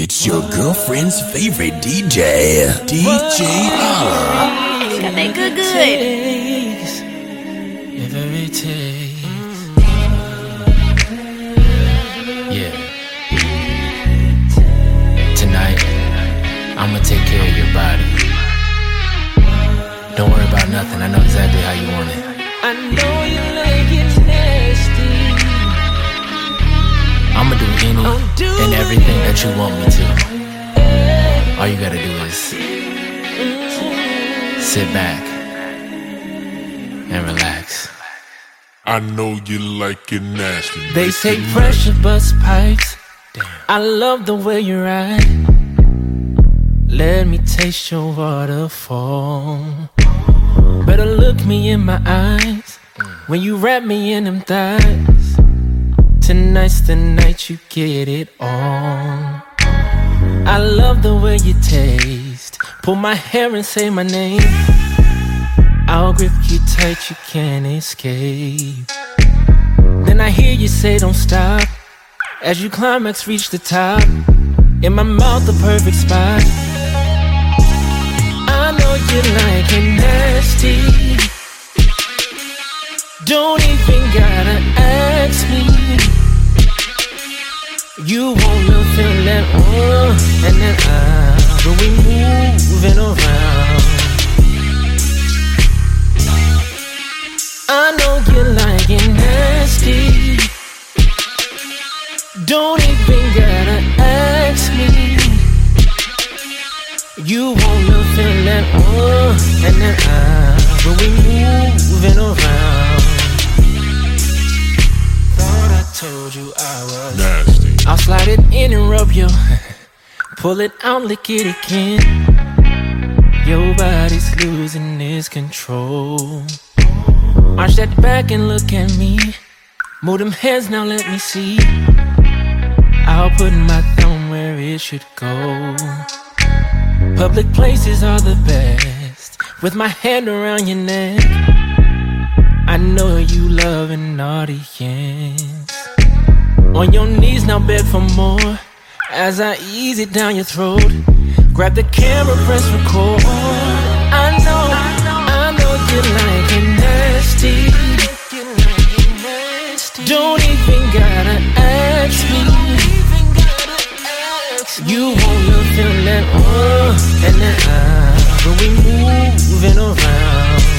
It's your girlfriend's favorite DJ, DJ Holla. Got that good good. If it takes. Yeah. Tonight, I'ma take care of your body. Don't worry about nothing. I know exactly how you want it. I know you like it nasty. I'ma do any I'll do and everything that you want me to. All you gotta do is sit back and relax. I know you like it nasty. They say pressure bust pipes. I love the way you ride. Let me taste your waterfall. Better look me in my eyes when you wrap me in them thighs. Tonight's the night you get it on. I love the way you taste. Pull my hair and say my name. I'll grip you tight, you can't escape. Then I hear you say don't stop. As you climax, reach the top. In my mouth, the perfect spot. I know you like it nasty. Don't even gotta ask me. You wanna feel that uh and that ah, when we moving around. I know you like it nasty. Don't even gotta ask me. You wanna feel that uh and that ah when we moving around. Thought I told you I was Nasty. I'll slide it in and rub you. Pull it out, lick it again. Your body's losing its control. Arch that back and look at me. Move them hands now, let me see. I'll put my thumb where it should go. Public places are the best. With my hand around your neck. I know you love an audience. On your knees now, beg for more. As I ease it down your throat, grab the camera, press record. I know, I know you like it nasty. Don't even gotta ask me. You wanna feel that uh and that ah when we moving around.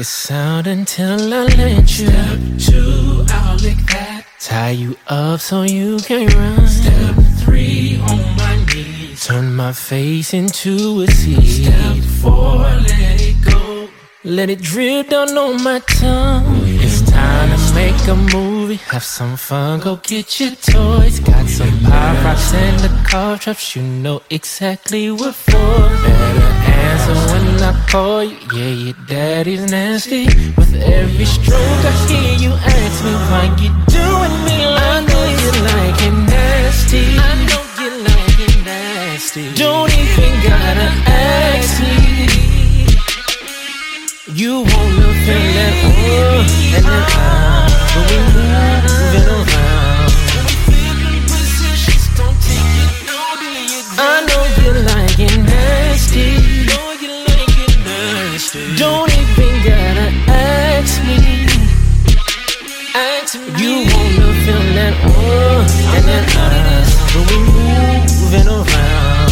A sound until I let you. Step two, I'll lick that. Tie you up so you can run. Step three, on my knees. Turn my face into a sea. Step four, let it go. Let it drip down on my tongue. It's time to make a movie. Have some fun, go get your toys. Got some pop rocks and the car traps. You know exactly what for. Better answer when I call you. Yeah, your daddy's nasty. With every stroke, I hear you ask me why you doing me like I know you like it nasty. I know you like it nasty. Don't even gotta ask me. You wanna feel that uh and that ah when we moving around. And that ah when we moving around.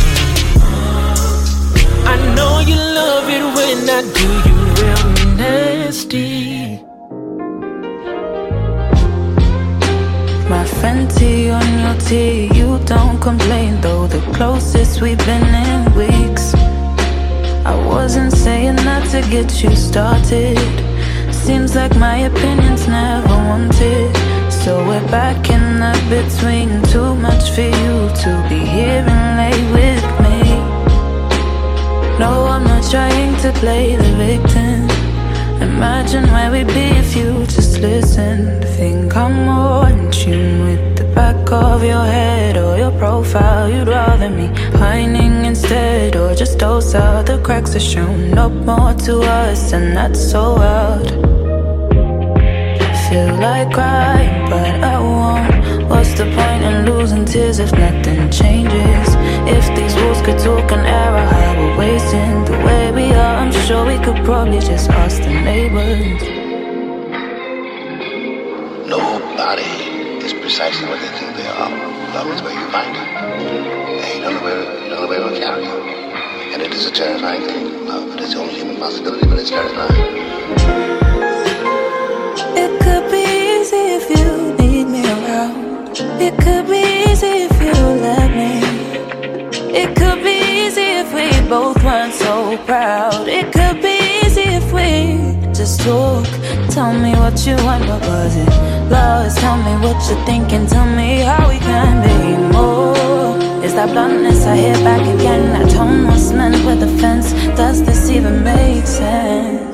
I know you love it when I do you real nasty. My Fenty on your tee, you don't complain though. The closest we've been in weeks. I wasn't saying that to get you started. Seems like my opinion's never wanted. So we're back in the between. Too much for you to be here and lay with me. No, I'm not trying to play the victim. Imagine where we'd be if you just listened. Think I'm more in tune with the back of your head or your profile. You'd rather me pining instead or just dose out. The cracks are shown up more to us, and that's so wild. Feel like crying, but I won't. What's the point in losing tears if nothing changes? If these walls could talk an error, how we're wasting the way we are. I'm sure we could probably just ask the neighbors. Nobody is precisely what they think they are. Love is where you find it. And you don't know where, you don't know where it will carry you. And it is a terrifying thing. Love, it is the only human possibility, but it's terrifying. I hear back again? That tone was meant with offense. Does this even make sense?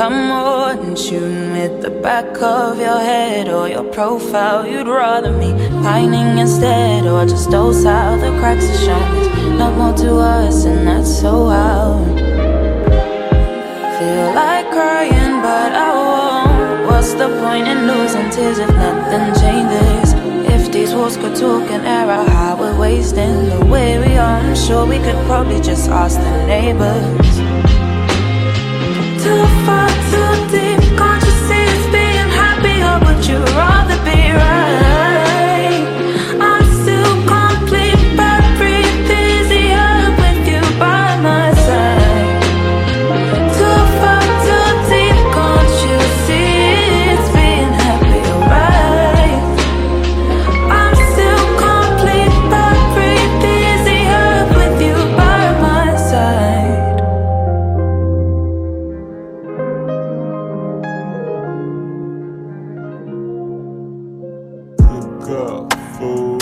I'm more in tune with the back of your head or your profile. You'd rather me pining instead or just dose out the cracks are shown. Not more to us, and that's so wild. Feel like crying, but I won't. What's the point in losing tears if nothing changes? If these walls could talk an error, how we're wasting the way we are. I'm sure we could probably just ask the neighbors too far, too deep. Can't you see it's being happy, or would you up, fool.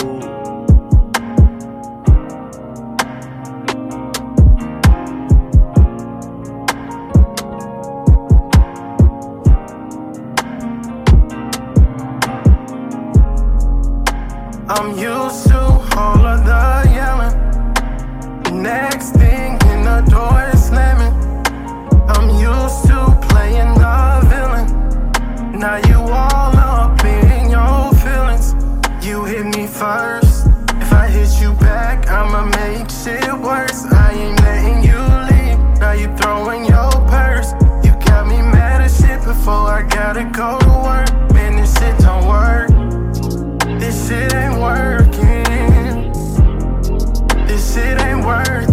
I'm used to all of the yelling. Next thing in the door is slamming. I'm used to playing the villain. Now you all You hit me first. If I hit you back, I'ma make shit worse. I ain't letting you leave. Now you throwing your purse. You got me mad as shit before I gotta go to work. Man, this shit don't work. This shit ain't working. This shit ain't worth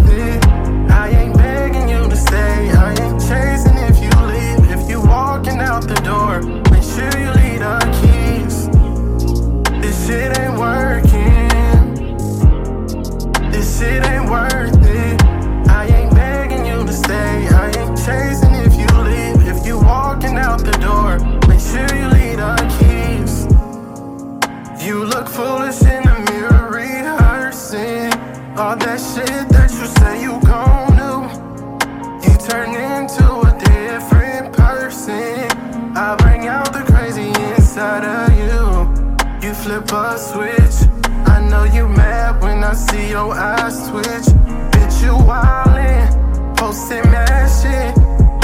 flip a switch. I know you mad when I see your eyes twitch. Bitch, you wildin', posting mad shit.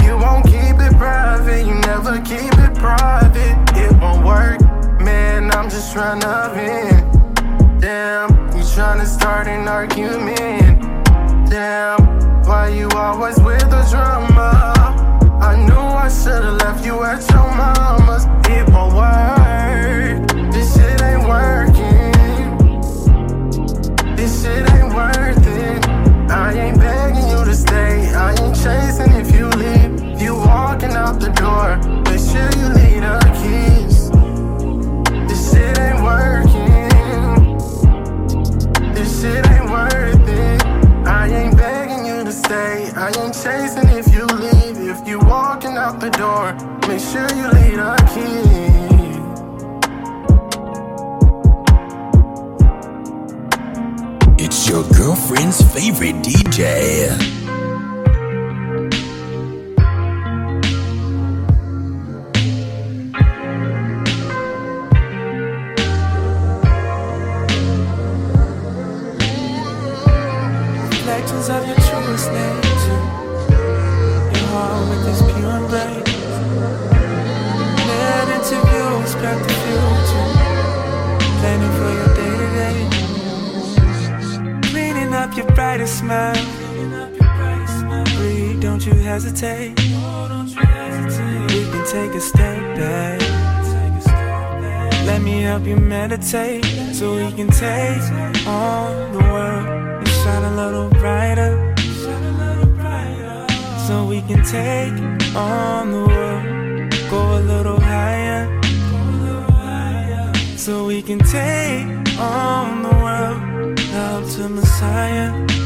You won't keep it private, you never keep it private. It won't work, man. I'm just tryna win. Damn, you tryna start an argument. Damn, why you always with the drama? I knew I should've left you at your mama's. Door, make sure you leave the keys. It's your girlfriend's favorite DJ. Brightest smile. Breathe, don't you hesitate. We can take a step back. Let me help you meditate so we can take on the world and shine a little brighter. So we can take on the world, go a little higher. So we can take on the world, up to Messiah.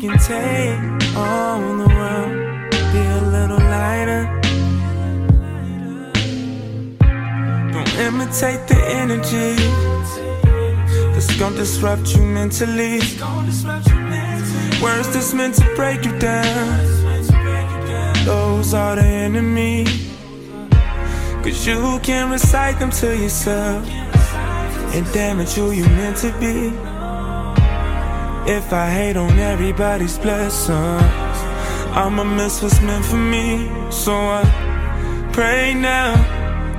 Can take all on the world, be a little lighter. Don't imitate the energy that's gonna disrupt you mentally. Words that's meant to break you down. Those are the enemy. Cause you can recite them to yourself and damage who you meant to be. If I hate on everybody's blessings, I'ma miss what's meant for me. So I pray now,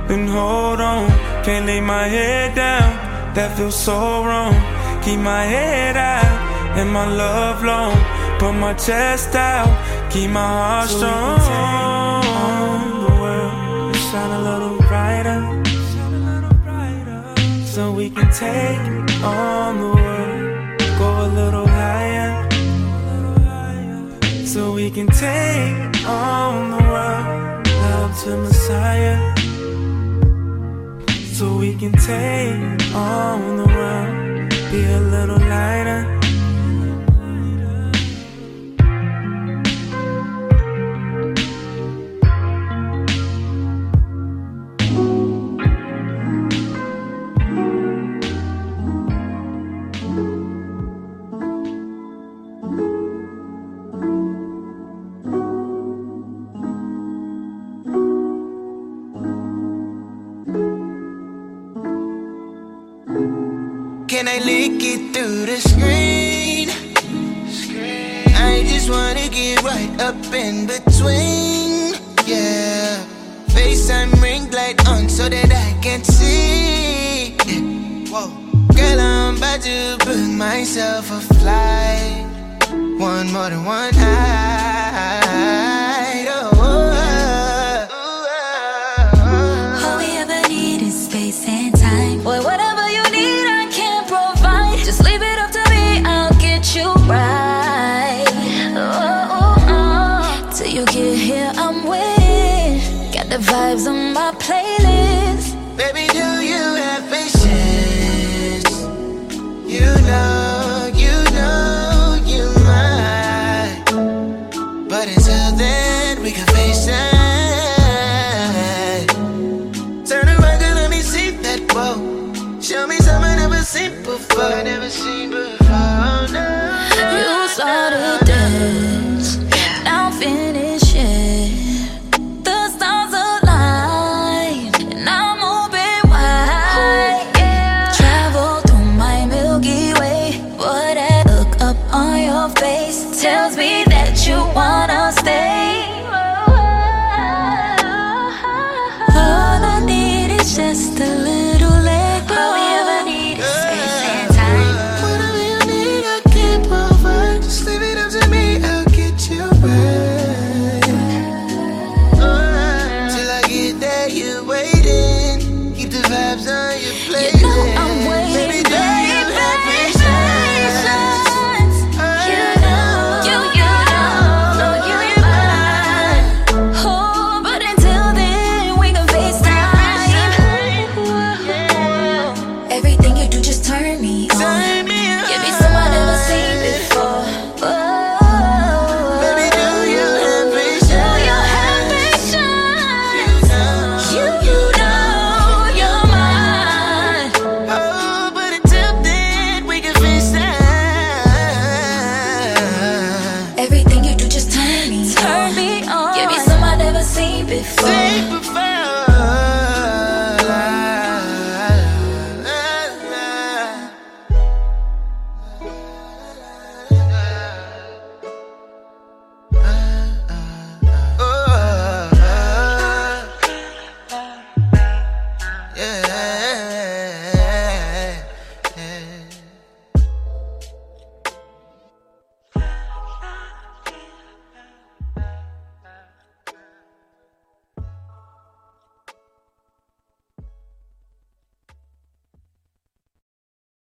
then hold on. Can't lay my head down, that feels so wrong. Keep my head out and my love long. Put my chest out, keep my heart strong. We can take on The world and shine a little brighter, so we can take on the world, little higher, so we can take on the world, love to Messiah, so we can take on the world, be a little lighter. Through the screen? I just wanna get right up in between. Yeah. FaceTime ring light on so that I can see. Whoa. Girl, I'm about to book myself a flight. One more than one night. The vibes on my playlist. Baby, do you have patience? You know,